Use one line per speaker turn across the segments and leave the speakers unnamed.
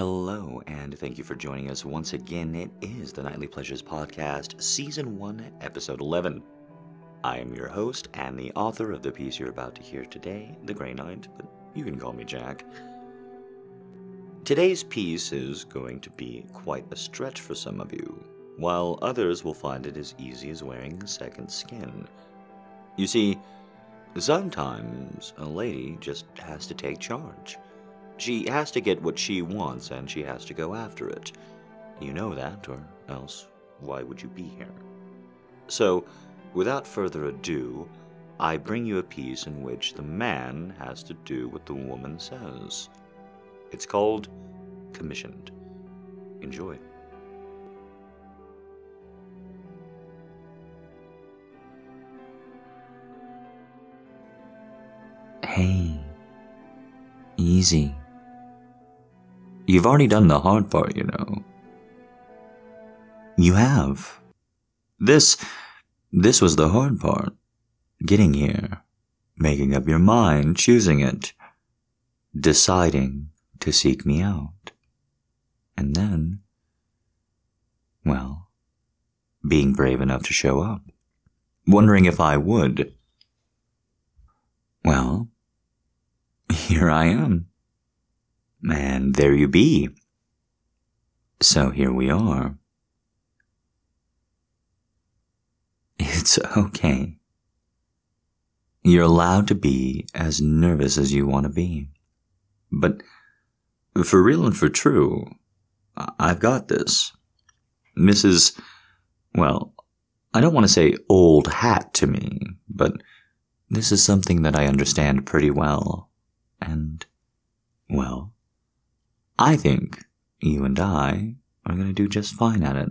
Hello, and thank you for joining us once again. It is the Nightly Pleasures Podcast, Season 1, Episode 11. I am your host and the author of the piece you're about to hear today, The Grey Knight, but you can call me Jack. Today's piece is going to be quite a stretch for some of you, while others will find it as easy as wearing a second skin. You see, sometimes a lady just has to take charge. She has to get what she wants and she has to go after it. You know that, or else why would you be here? So, without further ado, I bring you a piece in which the man has to do what the woman says. It's called Commissioned. Enjoy.
Hey, easy. You've already done the hard part, you know. You have. This, this was the hard part. Getting here, making up your mind, choosing it, deciding to seek me out. And then, well, being brave enough to show up, wondering if I would. Well, here I am. And there you be. So here we are. It's okay. You're allowed to be as nervous as you want to be. But for real and for true, I've got this. Mrs. Well, I don't want to say old hat to me, but this is something that I understand pretty well. And, well, I think you and I are going to do just fine at it.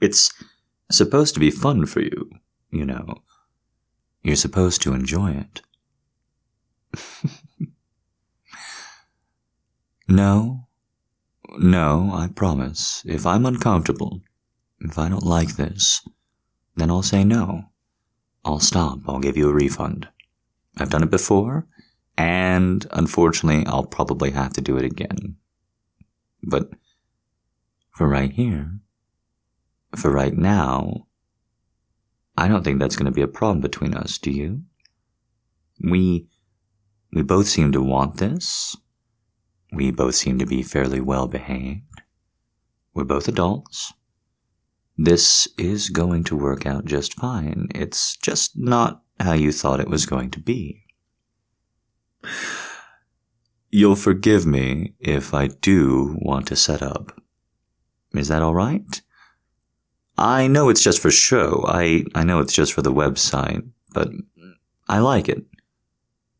It's supposed to be fun for you, you know. You're supposed to enjoy it. no, no, I promise. If I'm uncomfortable, if I don't like this, then I'll say no. I'll stop. I'll give you a refund. I've done it before, and unfortunately, I'll probably have to do it again. But for right here, for right now, I don't think that's going to be a problem between us, do you? We, we both seem to want this. We both seem to be fairly well behaved. We're both adults. This is going to work out just fine. It's just not how you thought it was going to be. You'll forgive me if I do want to set up. Is that all right? I know it's just for show. I, I know it's just for the website, but I like it.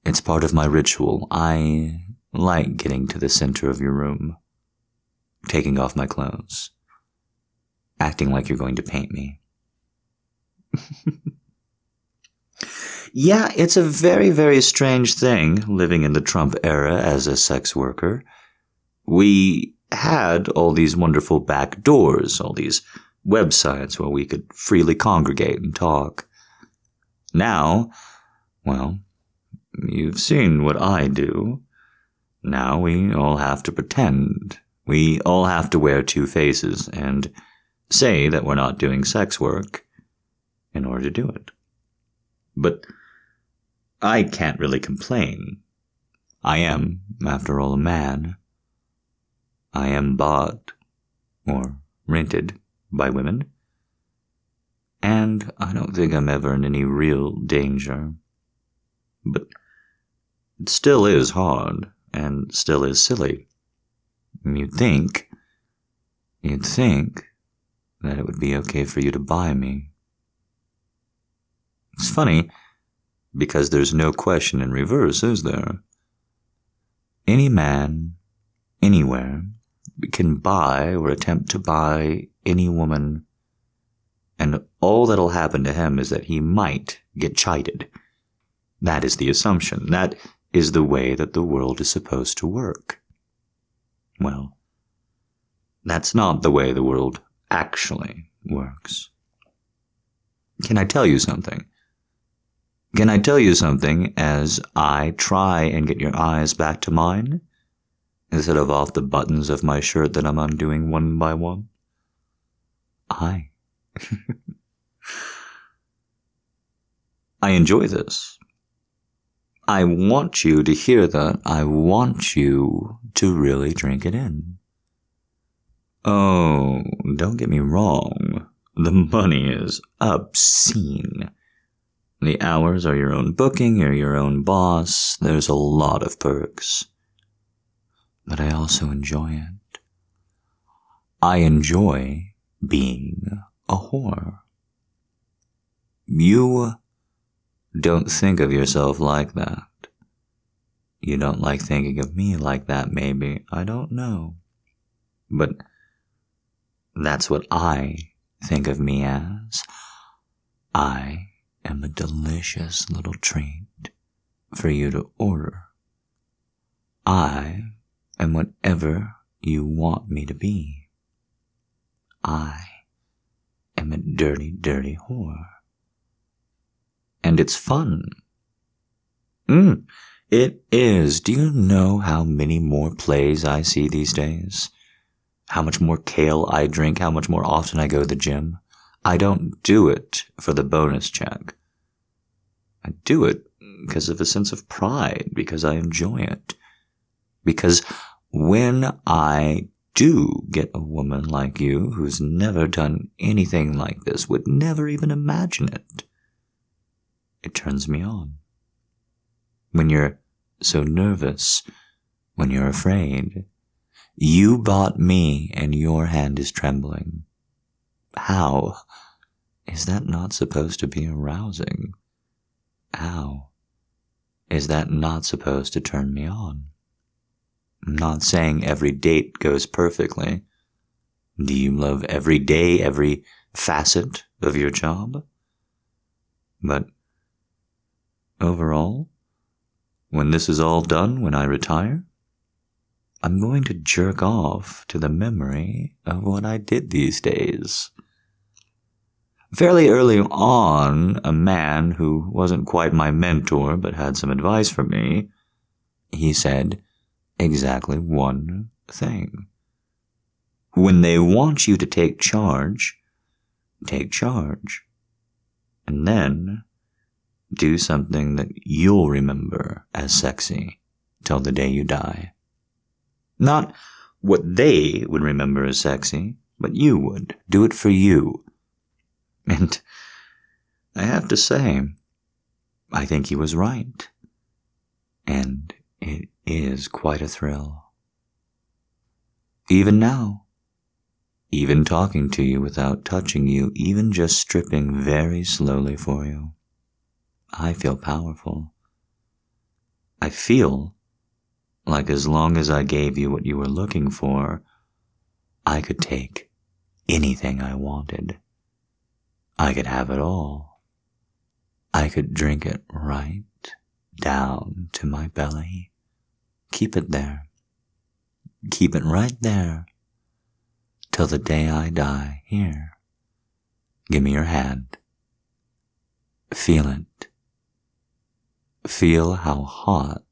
It's part of my ritual. I like getting to the center of your room, taking off my clothes, acting like you're going to paint me. Yeah, it's a very, very strange thing living in the Trump era as a sex worker. We had all these wonderful back doors, all these websites where we could freely congregate and talk. Now, well, you've seen what I do. Now we all have to pretend. We all have to wear two faces and say that we're not doing sex work in order to do it. But I can't really complain. I am, after all, a man. I am bought, or rented, by women. And I don't think I'm ever in any real danger. But it still is hard, and still is silly. You'd think, you'd think that it would be okay for you to buy me. It's funny, because there's no question in reverse, is there? Any man, anywhere, can buy or attempt to buy any woman, and all that'll happen to him is that he might get chided. That is the assumption. That is the way that the world is supposed to work. Well, that's not the way the world actually works. Can I tell you something? Can I tell you something as I try and get your eyes back to mine? instead of off the buttons of my shirt that I'm undoing one by one? I. I enjoy this. I want you to hear that. I want you to really drink it in. Oh, don't get me wrong. The money is obscene. The hours are your own booking, you're your own boss, there's a lot of perks. But I also enjoy it. I enjoy being a whore. You don't think of yourself like that. You don't like thinking of me like that, maybe. I don't know. But that's what I think of me as. I am a delicious little treat for you to order. I am whatever you want me to be. I am a dirty, dirty whore. And it's fun. Mm, it is. Do you know how many more plays I see these days? How much more kale I drink, how much more often I go to the gym? I don't do it for the bonus check. I do it because of a sense of pride, because I enjoy it. Because when I do get a woman like you who's never done anything like this, would never even imagine it, it turns me on. When you're so nervous, when you're afraid, you bought me and your hand is trembling. How? Is that not supposed to be arousing? How? Is that not supposed to turn me on? I'm not saying every date goes perfectly. Do you love every day, every facet of your job? But overall, when this is all done, when I retire, I'm going to jerk off to the memory of what I did these days. Fairly early on, a man who wasn't quite my mentor but had some advice for me, he said exactly one thing. When they want you to take charge, take charge. And then do something that you'll remember as sexy till the day you die. Not what they would remember as sexy, but you would. Do it for you. And I have to say, I think he was right. And it is quite a thrill. Even now, even talking to you without touching you, even just stripping very slowly for you, I feel powerful. I feel like as long as I gave you what you were looking for, I could take anything I wanted. I could have it all. I could drink it right down to my belly. Keep it there. Keep it right there till the day I die. Here. Give me your hand. Feel it. Feel how hot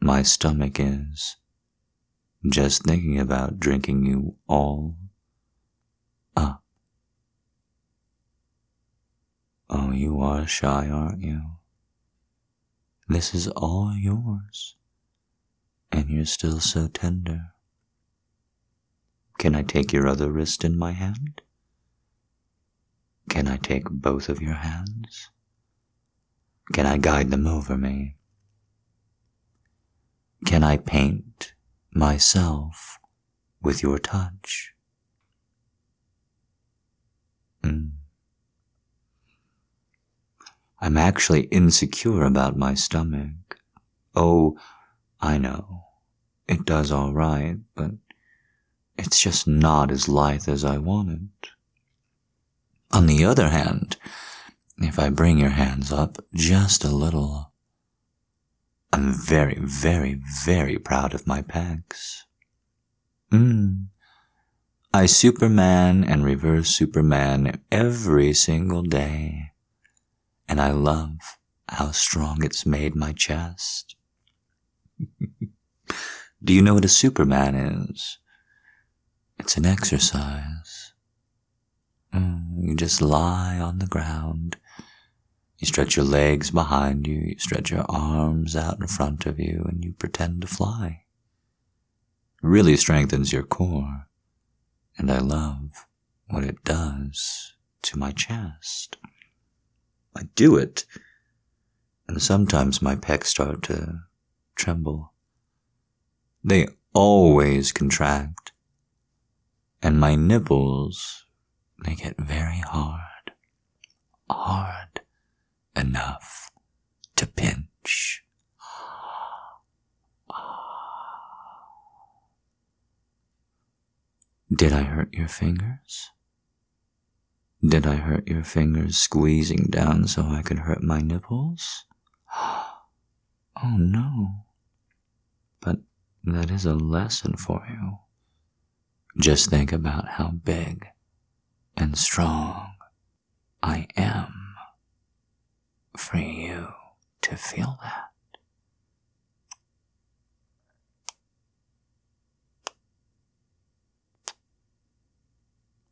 my stomach is just thinking about drinking you all up. Oh, you are shy, aren't you? This is all yours, and you're still so tender. Can I take your other wrist in my hand? Can I take both of your hands? Can I guide them over me? Can I paint myself with your touch? Mm. I'm actually insecure about my stomach. Oh, I know. It does all right, but it's just not as lithe as I want it. On the other hand, if I bring your hands up just a little, I'm very, very, very proud of my pecs. Hmm. I Superman and reverse Superman every single day, and I love how strong it's made my chest. Do you know what a Superman is? It's an exercise. Mm, you just lie on the ground. You stretch your legs behind you, you stretch your arms out in front of you, and you pretend to fly. It really strengthens your core, and I love what it does to my chest. I do it, and sometimes my pecs start to tremble. They always contract, and my nipples, they get very hard, hard enough to pinch. Did I hurt your fingers? Did I hurt your fingers squeezing down so I could hurt my nipples? Oh no. But that is a lesson for you. Just think about how big and strong I am for you to feel that.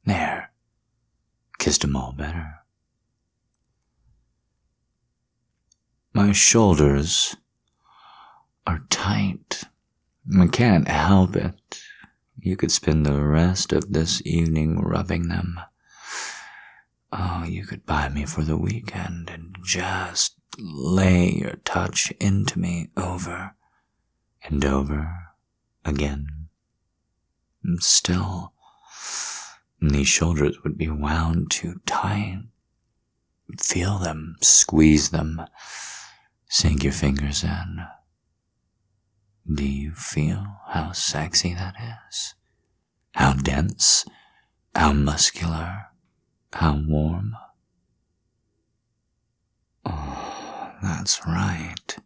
There, kissed them all better. My shoulders are tight. I can't help it. You could spend the rest of this evening rubbing them. Oh, you could buy me for the weekend and just lay your touch into me over and over again. And still, these shoulders would be wound too tight. Feel them, squeeze them, sink your fingers in. Do you feel how sexy that is? How dense, how muscular, how warm? Oh, that's right.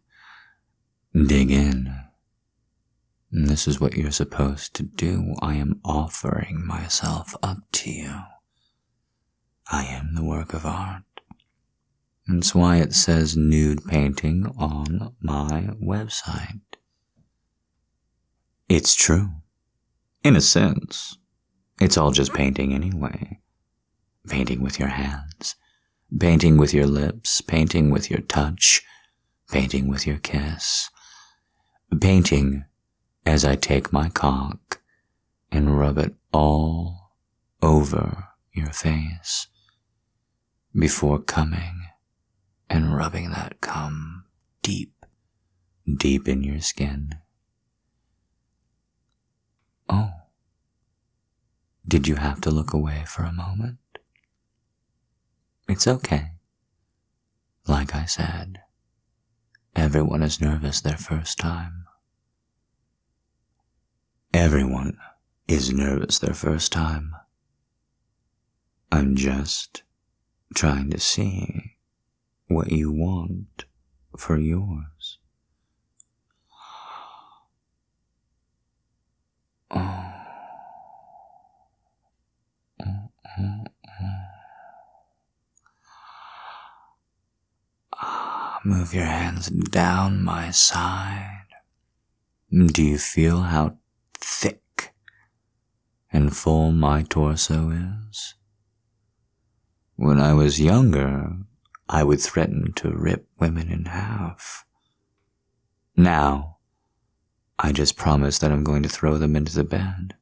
Dig in. This is what you're supposed to do. I am offering myself up to you. I am the work of art. That's why it says nude painting on my website. It's true. In a sense. It's all just painting anyway. Painting with your hands, painting with your lips, painting with your touch, painting with your kiss, painting as I take my cock and rub it all over your face before coming and rubbing that cum deep, deep in your skin. Oh, did you have to look away for a moment? It's okay. Like I said, everyone is nervous their first time. Everyone is nervous their first time. I'm just trying to see what you want for yours. Oh. Move your hands down my side. Do you feel how thick and full my torso is. When I was younger, I would threaten to rip women in half. Now, I just promise that I'm going to throw them into the bed.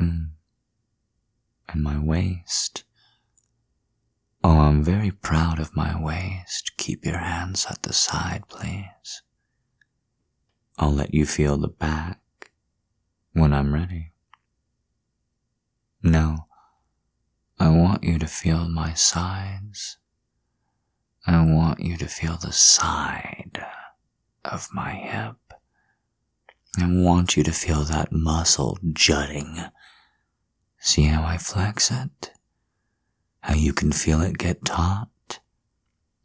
Mm. And my waist. Oh, I'm very proud of my waist. Keep your hands at the side, please. I'll let you feel the back when I'm ready. No, I want you to feel my sides. I want you to feel the side of my hip. I want you to feel that muscle jutting. See how I flex it? How you can feel it get taut?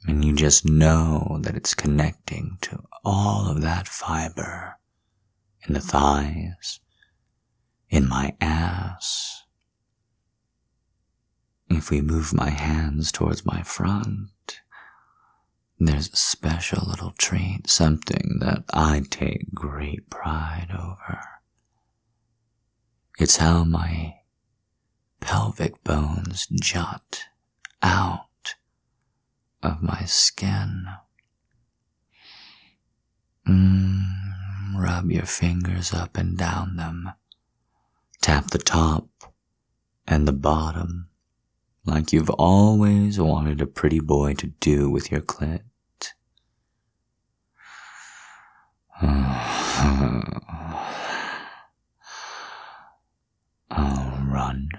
And you just know that it's connecting to all of that fiber in the thighs, in my ass. If we move my hands towards my front, there's a special little treat, something that I take great pride over. It's how my pelvic bones jut out of my skin. Mm, rub your fingers up and down them. Tap the top and the bottom like you've always wanted a pretty boy to do with your clit. I'll run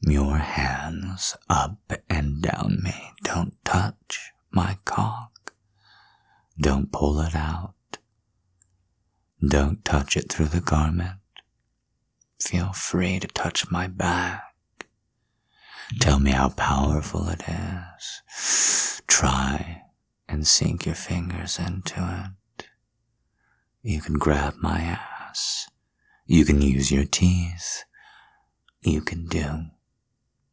your hands up and down me. Don't touch my cock. Don't pull it out. Don't touch it through the garment. Feel free to touch my back. Tell me how powerful it is. Try and sink your fingers into it. You can grab my ass. You can use your teeth. You can do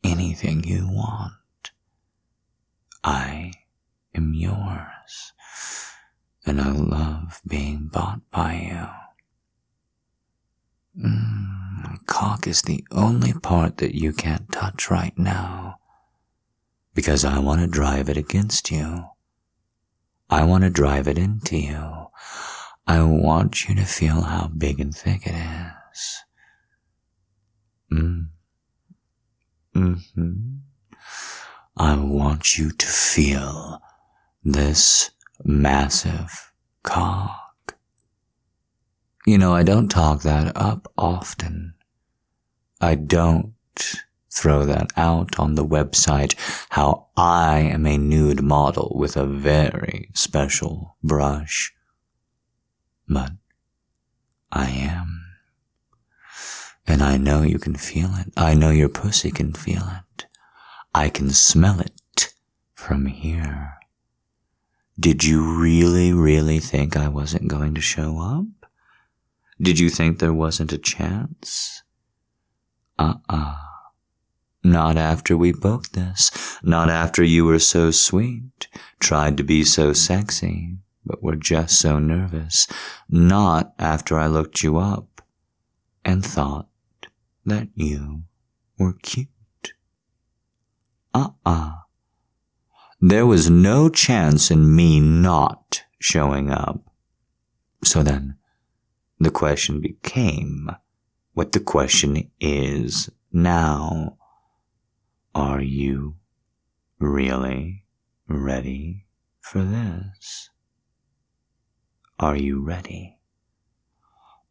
anything you want. I am yours, and I love being bought by you. Mm, cock is the only part that you can't touch right now, because I want to drive it against you. I want to drive it into you. I want you to feel how big and thick it is. Mm. Mm-hmm. I want you to feel this massive cock. You know, I don't talk that up often. I don't throw that out on the website how I am a nude model with a very special brush. But I am. And I know you can feel it. I know your pussy can feel it. I can smell it from here. Did you really, really think I wasn't going to show up? Did you think there wasn't a chance? Uh-uh. Not after we booked this. Not after you were so sweet, tried to be so sexy, but were just so nervous. Not after I looked you up and thought that you were cute. Uh-uh. There was no chance in me not showing up. So then, the question became what the question is now. Are you really ready for this? Are you ready?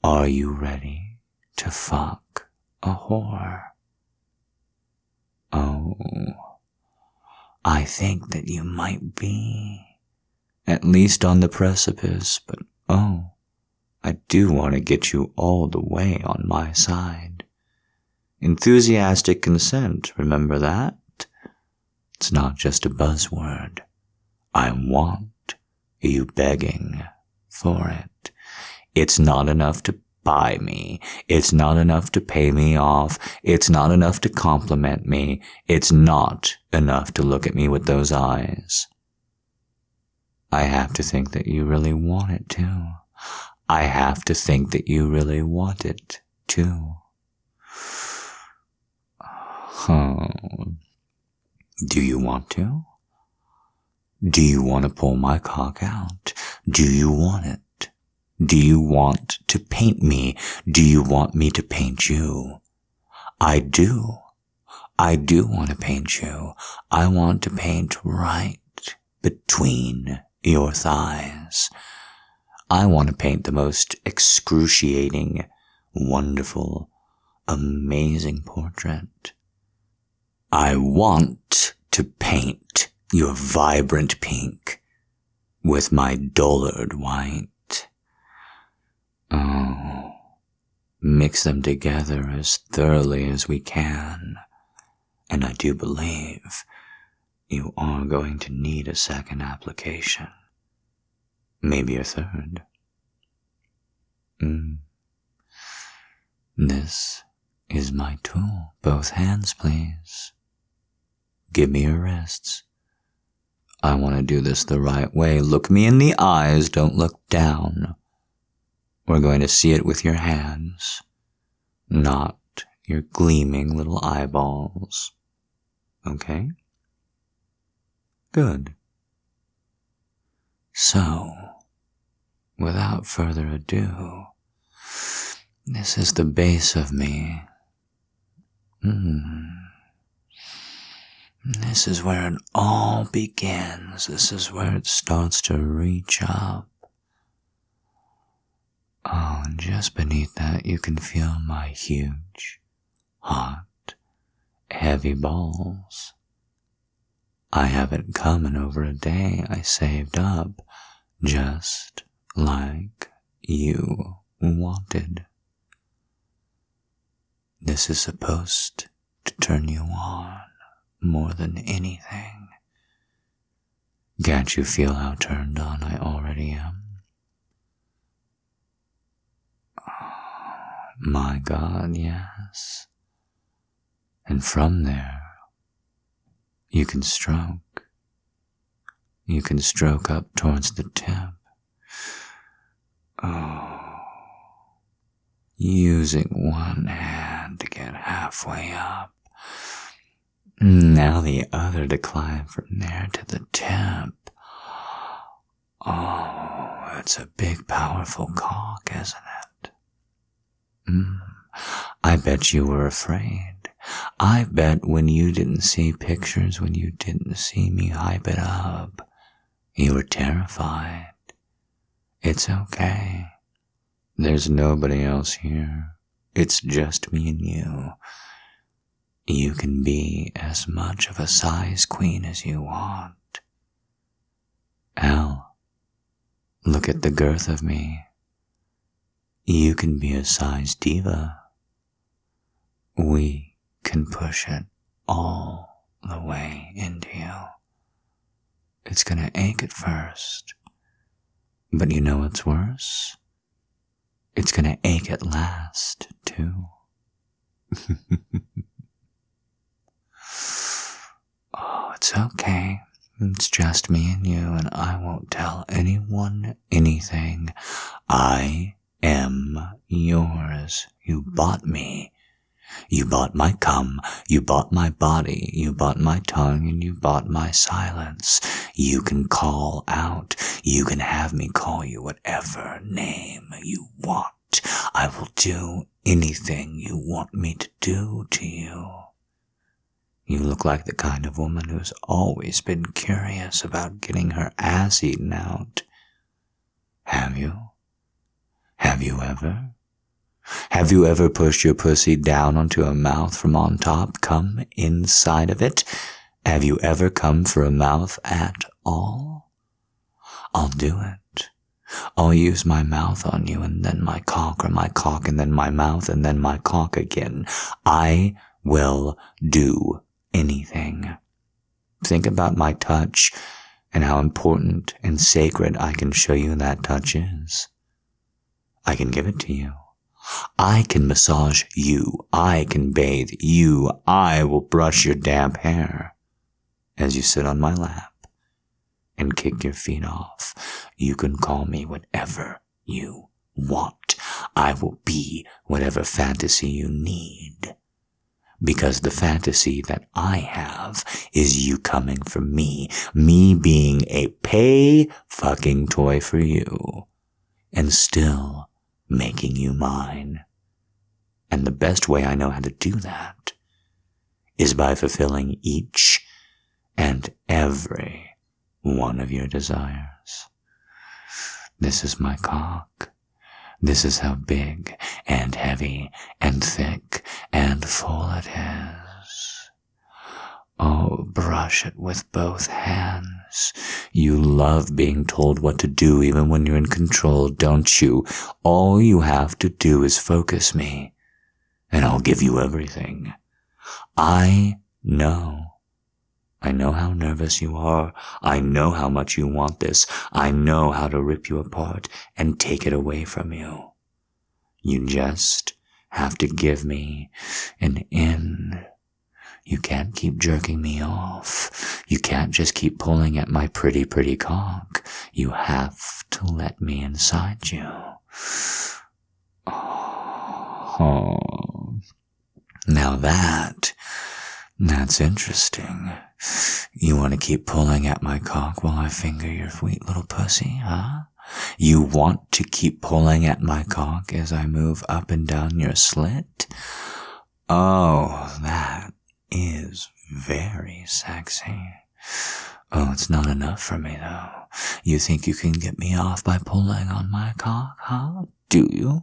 Are you ready to fuck a whore? Oh, I think that you might be, at least on the precipice, but oh, I do want to get you all the way on my side. Enthusiastic consent, remember that? It's not just a buzzword. I want you begging for it. It's not enough to buy me. It's not enough to pay me off. It's not enough to compliment me. It's not enough to look at me with those eyes. I have to think that you really want it too. I have to think that you really want it too. Huh. Do you want to? Do you want to pull my cock out? Do you want it? Do you want to paint me? Do you want me to paint you? I do. I do want to paint you. I want to paint right between your thighs. I want to paint the most excruciating, wonderful, amazing portrait. I want to paint your vibrant pink with my dullard white. Oh, mix them together as thoroughly as we can. And I do believe you are going to need a second application. Maybe a third. Mm. This is my tool. Both hands, please. Give me your wrists. I want to do this the right way. Look me in the eyes, don't look down. We're going to see it with your hands, not your gleaming little eyeballs. Okay? Good. So, without further ado, this is the base of me. Mm. This is where it all begins. This is where it starts to reach up. Oh, and just beneath that, you can feel my huge, hot, heavy balls. I haven't come in over a day. I saved up just like you wanted. This is supposed to turn you on more than anything. Can't you feel how turned on I already am? My God, yes. And from there, you can stroke. You can stroke up towards the tip. Oh, using one hand to get halfway up now the other to climb from there to the tip. Oh, it's a big, powerful cock, isn't it? Mm. I bet you were afraid. I bet when you didn't see pictures, when you didn't see me hype it up, you were terrified. It's okay. There's nobody else here. It's just me and you. You can be as much of a size queen as you want. Al, look at the girth of me. You can be a size diva. We can push it all the way into you. It's gonna ache at first. But you know what's worse? It's gonna ache at last, too. Oh, it's okay. It's just me and you, and I won't tell anyone anything. I am yours. You hmm. bought me. You bought my cum, you bought my body, you bought my tongue, and you bought my silence. You can call out, you can have me call you whatever name you want. I will do anything you want me to do to you. You look like the kind of woman who's always been curious about getting her ass eaten out. Have you? Have you ever? Have you ever pushed your pussy down onto a mouth from on top, come inside of it? Have you ever come for a mouth at all? I'll do it. I'll use my mouth on you and then my cock or my cock and then my mouth and then my cock again. I will do anything. Think about my touch and how important and sacred I can show you that touch is. I can give it to you. I can massage you. I can bathe you. I will brush your damp hair as you sit on my lap and kick your feet off. You can call me whatever you want. I will be whatever fantasy you need because the fantasy that I have is you coming for me, me being a pay fucking toy for you, and still making you mine. And the best way I know how to do that is by fulfilling each and every one of your desires. This is my cock. This is how big and heavy and thick and full it is. Oh, brush it with both hands. You love being told what to do even when you're in control, don't you? All you have to do is focus me, and I'll give you everything. I know I know how nervous you are. I know how much you want this. I know how to rip you apart and take it away from you. You just have to give me an in. You can't keep jerking me off. You can't just keep pulling at my pretty, pretty cock. You have to let me inside you. Oh. Now that, that's interesting. You want to keep pulling at my cock while I finger your sweet little pussy, huh? You want to keep pulling at my cock as I move up and down your slit? Oh, that is very sexy. Oh, it's not enough for me though. You think you can get me off by pulling on my cock, huh? Do you?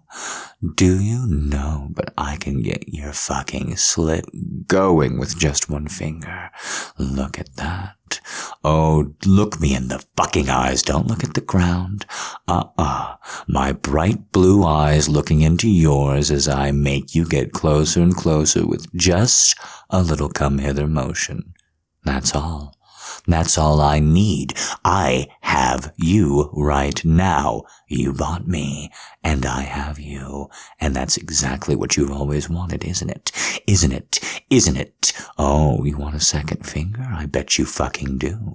Do you? No, but I can get your fucking slit going with just one finger. Look at that. Oh, look me in the fucking eyes. Don't look at the ground. Uh-uh. My bright blue eyes looking into yours as I make you get closer and closer with just a little come hither motion. That's all. That's all I need. I have you right now. You bought me, and I have you. And that's exactly what you've always wanted, isn't it? Isn't it? Isn't it? Oh, you want a second finger? I bet you fucking do.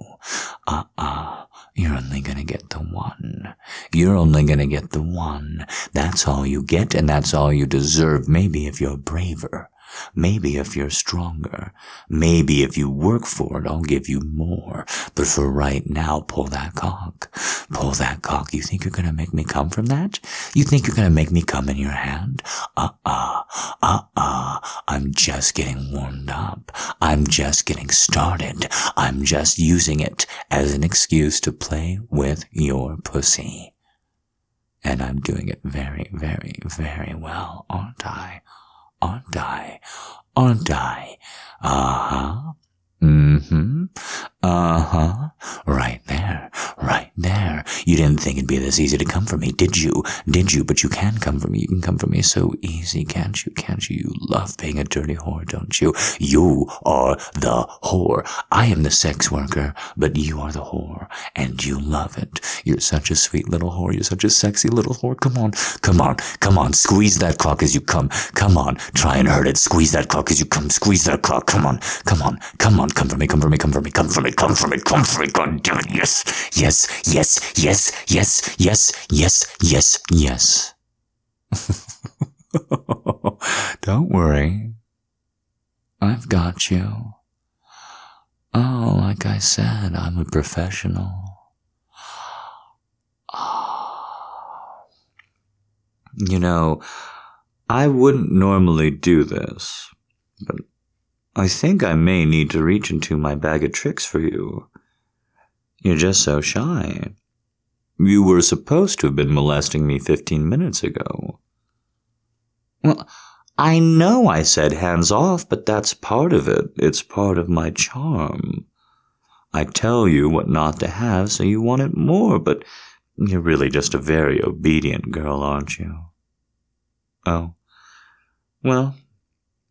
Uh-uh. You're only gonna get the one. You're only gonna get the one. That's all you get, and that's all you deserve, maybe if you're braver. Maybe if you're stronger, maybe if you work for it, I'll give you more. But for right now, pull that cock. Pull that cock. You think you're gonna make me come from that? You think you're gonna make me come in your hand? Uh-uh. Uh-uh. I'm just getting warmed up. I'm just getting started. I'm just using it as an excuse to play with your pussy. And I'm doing it very, very, very well, aren't I? aren't I? Aren't I? Uh huh. Mm hmm. Mm-hmm. Uh-huh. Right there. Right there. You didn't think it'd be this easy to come for me, did you? Did you? But you can come for me. You can come for me so easy, can't you? Can't you? You love being a dirty whore, don't you? You are the whore. I am the sex worker, but you are the whore, and you love it. You're such a sweet little whore. You're such a sexy little whore. Come on. Come on. Come on. Squeeze that clock as you come. Come on. Try and hurt it. Squeeze that clock as you come. Squeeze that clock. Come on. Come on. Come on. Come for me. Come for me. Come for me. Come for me. Come for me. Come for me. God damn it. Yes. Yes. Yes. Yes. Yes. Yes. Yes. Yes. Yes. Don't worry. I've got you. Oh, like I said, I'm a professional. You know, I wouldn't normally do this, but I think I may need to reach into my bag of tricks for you. You're just so shy. You were supposed to have been molesting me 15 minutes ago. Well, I know I said hands off, but that's part of it. It's part of my charm. I tell you what not to have, so you want it more, but you're really just a very obedient girl, aren't you? Oh. Well,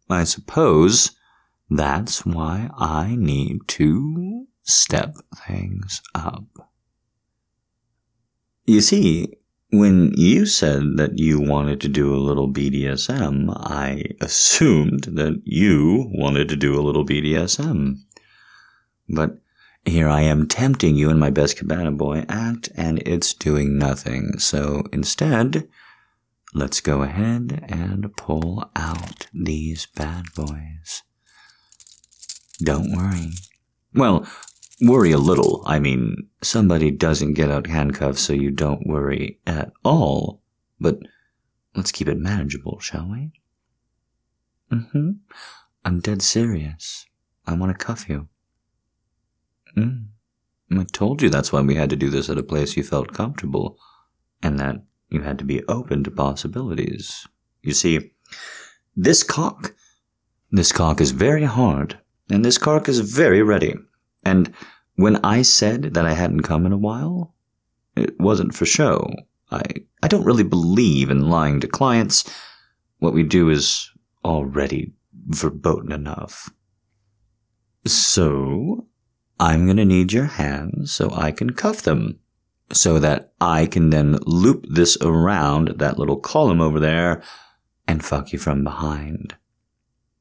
I suppose that's why I need to step things up. You see, when you said that you wanted to do a little BDSM, I assumed that you wanted to do a little BDSM. But here I am tempting you in my best cabana boy act, and it's doing nothing. So instead, let's go ahead and pull out these bad boys. Don't worry. Well, worry a little. I mean, somebody doesn't get out handcuffs, so you don't worry at all. But let's keep it manageable, shall we? Mm-hmm. I'm dead serious. I want to cuff you. Mm. I told you that's why we had to do this at a place you felt comfortable, and that you had to be open to possibilities. You see, this cock, this cock is very hard, and this cock is very ready. And when I said that I hadn't come in a while, it wasn't for show. I, I don't really believe in lying to clients. What we do is already verboten enough. So, I'm gonna need your hands so I can cuff them. So that I can then loop this around that little column over there and fuck you from behind.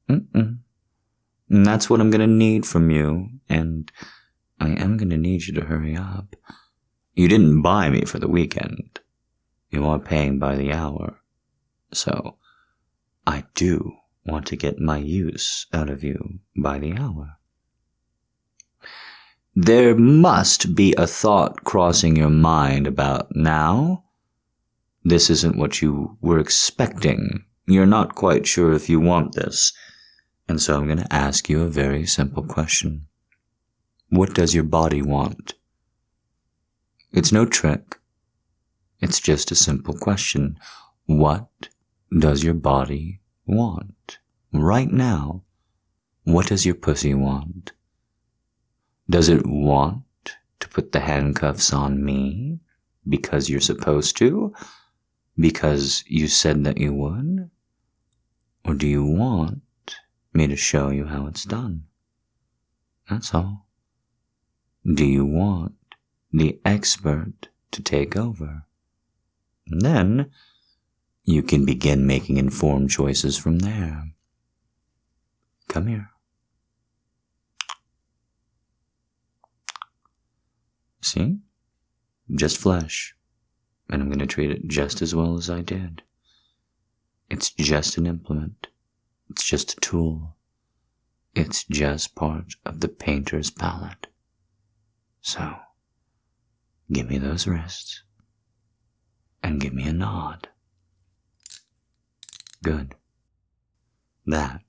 Mm-mm. And that's what I'm gonna need from you. And I am going to need you to hurry up. You didn't buy me for the weekend. You are paying by the hour. So, I do want to get my use out of you by the hour. There must be a thought crossing your mind about now. This isn't what you were expecting. You're not quite sure if you want this. And so I'm going to ask you a very simple question. What does your body want? It's no trick. It's just a simple question. What does your body want? Right now, what does your pussy want? Does it want to put the handcuffs on me because you're supposed to? Because you said that you would? Or do you want me to show you how it's done? That's all. Do you want the expert to take over? Then you can begin making informed choices from there. Come here. See? Just flesh. And I'm going to treat it just as well as I did. It's just an implement. It's just a tool. It's just part of the painter's palette. So, give me those wrists. And give me a nod. Good. That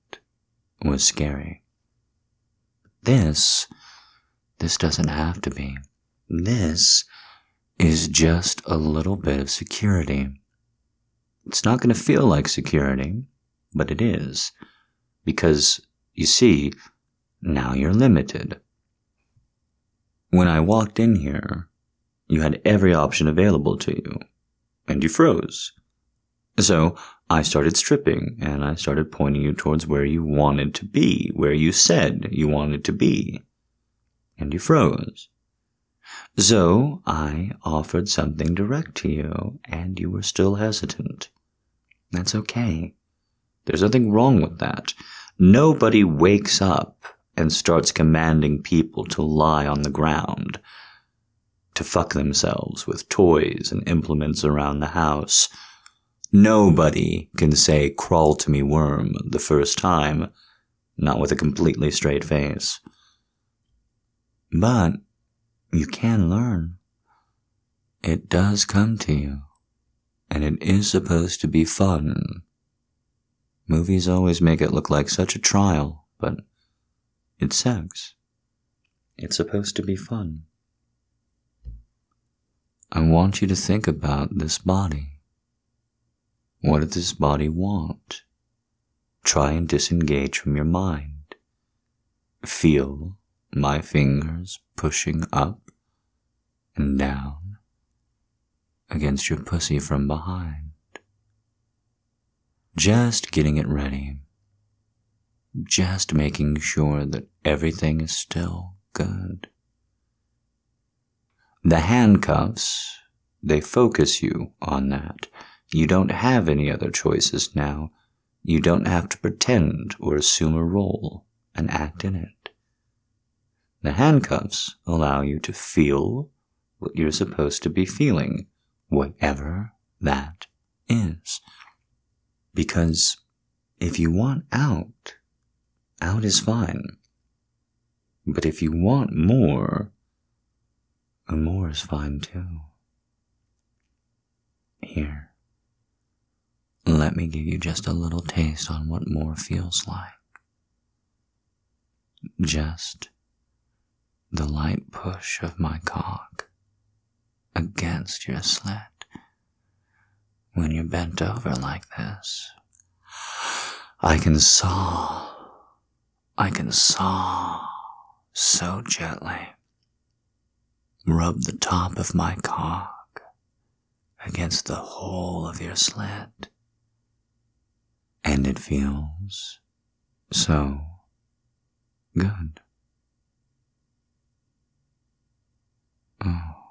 was scary. This, this doesn't have to be. This is just a little bit of security. It's not going to feel like security, but it is. Because, you see, now you're limited. When I walked in here, you had every option available to you, and you froze. So I started stripping, and I started pointing you towards where you wanted to be, where you said you wanted to be. And you froze. So I offered something direct to you, and you were still hesitant. That's okay. There's nothing wrong with that. Nobody wakes up and starts commanding people to lie on the ground, to fuck themselves with toys and implements around the house. Nobody can say, crawl to me, worm, the first time, not with a completely straight face. But you can learn. It does come to you, and it is supposed to be fun. Movies always make it look like such a trial, but it's sex. It's supposed to be fun. I want you to think about this body. What does this body want? Try and disengage from your mind. Feel my fingers pushing up and down against your pussy from behind. Just getting it ready. Just making sure that everything is still good. The handcuffs, they focus you on that. You don't have any other choices now. You don't have to pretend or assume a role and act in it. The handcuffs allow you to feel what you're supposed to be feeling, whatever that is. Because if you want out, out is fine. But if you want more, more is fine too. Here, let me give you just a little taste on what more feels like. Just the light push of my cock against your slit when you're bent over like this. I can saw, I can saw so gently. Rub the top of my cock against the hole of your slit, and it feels so good. Oh.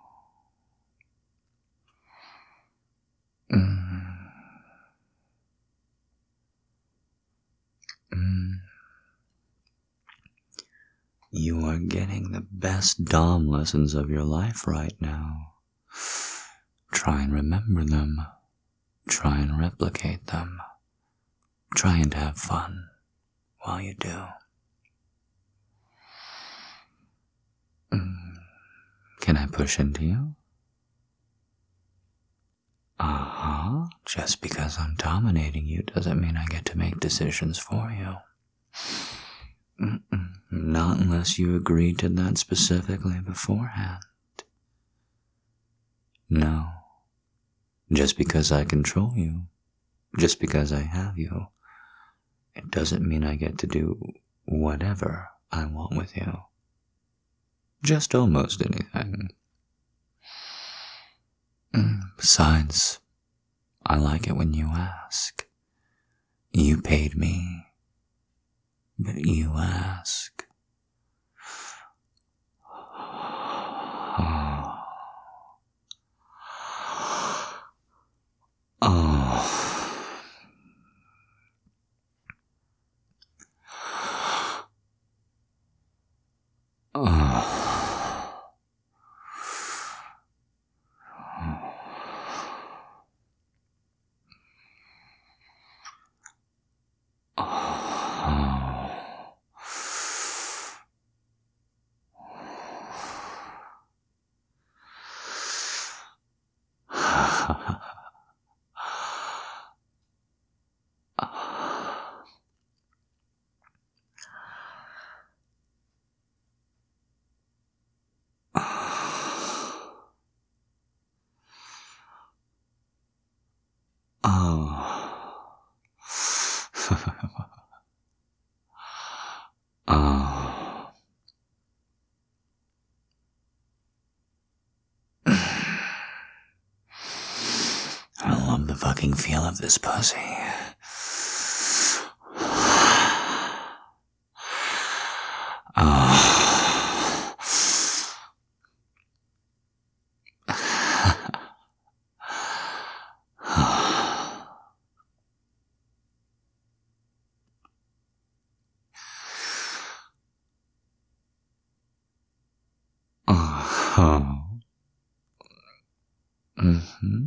Mm. Mm. You are getting the best Dom lessons of your life right now. Try and remember them. Try and replicate them. Try and have fun while you do. Mm. Can I push into you? Uh huh. Just because I'm dominating you doesn't mean I get to make decisions for you. Mm-mm. Not unless you agreed to that specifically beforehand. No. Just because I control you, just because I have you, it doesn't mean I get to do whatever I want with you. Just almost anything. Mm, besides, I like it when you ask. You paid me, but you ask. fucking feel of this pussy. Mm-hmm.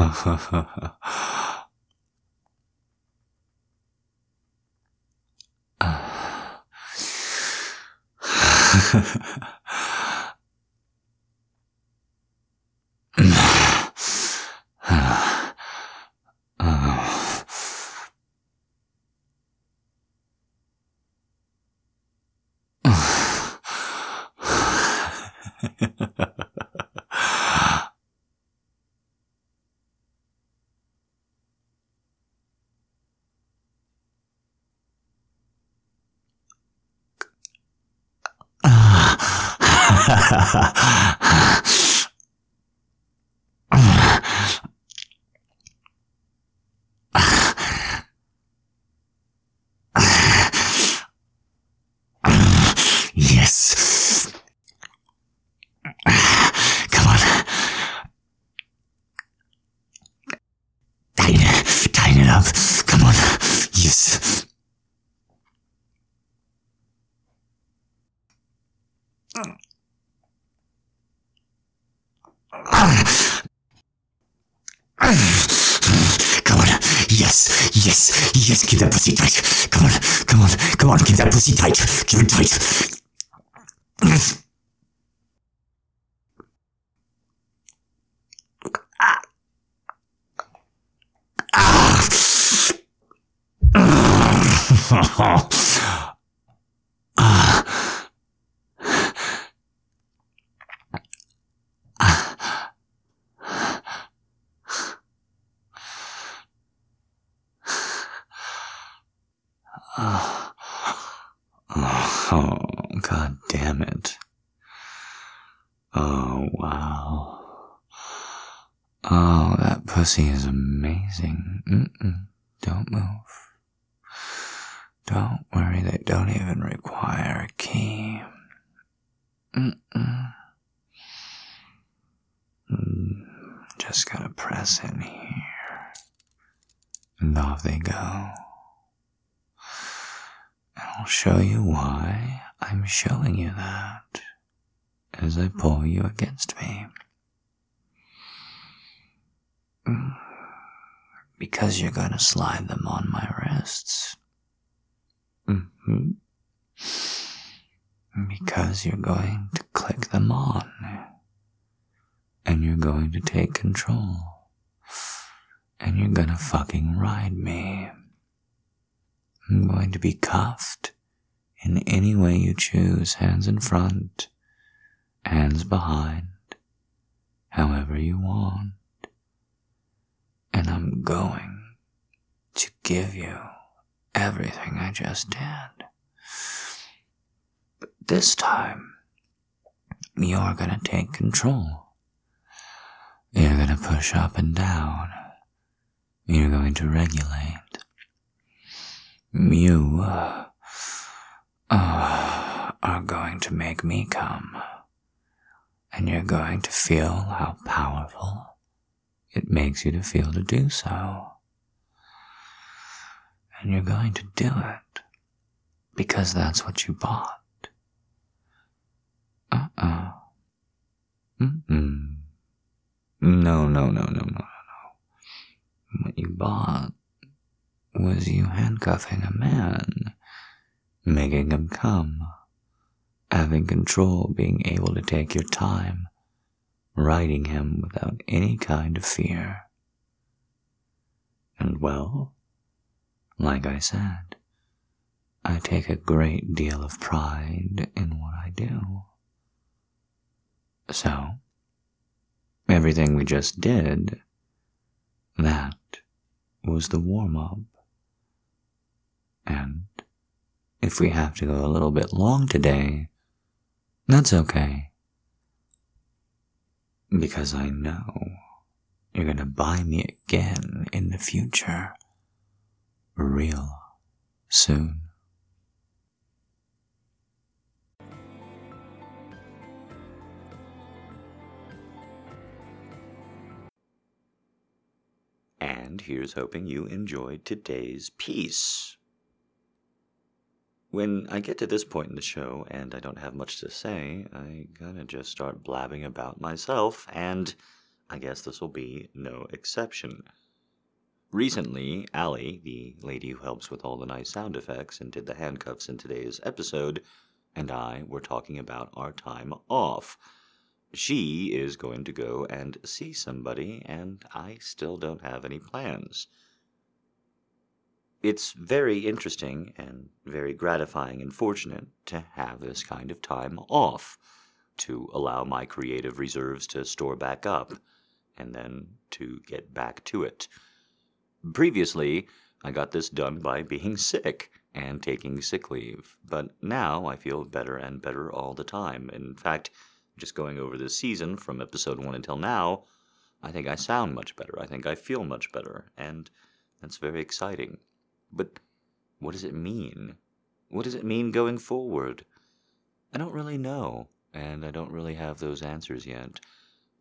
yes. up. Come on. Yes. Come on. Yes. Yes. Yes. Keep that pussy tight. Come on. Come on. Keep that pussy tight. Keep it tight. Oh, god damn it. Oh, wow. Oh, that pussy is amazing. Mm-mm. Don't move. Don't worry, they don't even require a key. Mm-mm. Mm, Just gotta press in here. And off they go. And I'll show you why I'm showing you that as I pull you against me. Because you're going to slide them on my wrists. hmm Because you're going to click them on. And you're going to take control. And you're gonna fucking ride me. I'm going to be cuffed in any way you choose, hands in front, hands behind, however you want. And I'm going to give you everything I just did. But this time, you're gonna take control. You're gonna push up and down. You're going to regulate. You uh, are going to make me come. And you're going to feel how powerful it makes you to feel to do so. And you're going to do it because that's what you bought. Uh uh Mm-mm. No, no, no, no, no, no, no. What you bought was you handcuffing a man, making him come, having control, being able to take your time, riding him without any kind of fear. And well, like I said, I take a great deal of pride in what I do. So, everything we just did, that was the warm up. And if we have to go a little bit long today, that's okay. Because I know you're gonna buy me again in the future. Real soon.
And here's hoping you enjoyed today's piece. When I get to this point in the show and I don't have much to say, I gotta just start blabbing about myself, and I guess this will be no exception. Recently, Allie, the lady who helps with all the nice sound effects and did the handcuffs in today's episode, and I were talking about our time off. She is going to go and see somebody, and I still don't have any plans. It's very interesting and very gratifying and fortunate to have this kind of time off, to allow my creative reserves to store back up, and then to get back to it. Previously, I got this done by being sick and taking sick leave, but now I feel better and better all the time. In fact, just going over this season from episode one until now, I think I sound much better. I think I feel much better, and that's very exciting. But what does it mean? What does it mean going forward? I don't really know, and I don't really have those answers yet,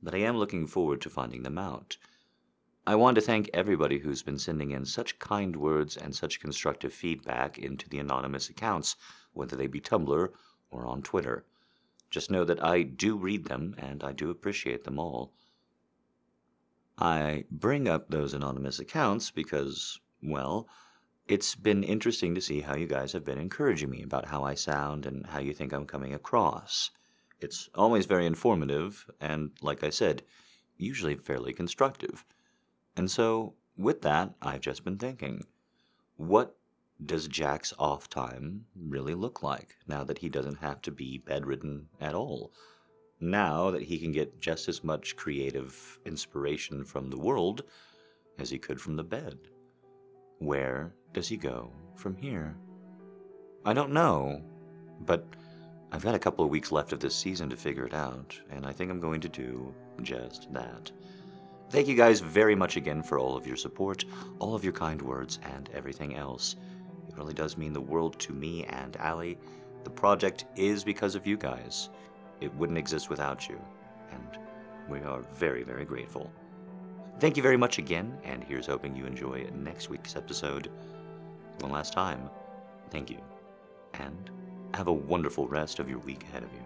but I am looking forward to finding them out. I want to thank everybody who's been sending in such kind words and such constructive feedback into the anonymous accounts, whether they be Tumblr or on Twitter. Just know that I do read them and I do appreciate them all. I bring up those anonymous accounts because, well, it's been interesting to see how you guys have been encouraging me about how I sound and how you think I'm coming across. It's always very informative and, like I said, usually fairly constructive. And so, with that, I've just been thinking what does Jack's off time really look like now that he doesn't have to be bedridden at all? Now that he can get just as much creative inspiration from the world as he could from the bed. Where does he go from here? I don't know, but I've got a couple of weeks left of this season to figure it out, and I think I'm going to do just that. Thank you guys very much again for all of your support, all of your kind words, and everything else. It really does mean the world to me and Allie. The project is because of you guys. It wouldn't exist without you, and we are very, very grateful. Thank you very much again, and here's hoping you enjoy next week's episode. One last time, thank you, and have a wonderful rest of your week ahead of you.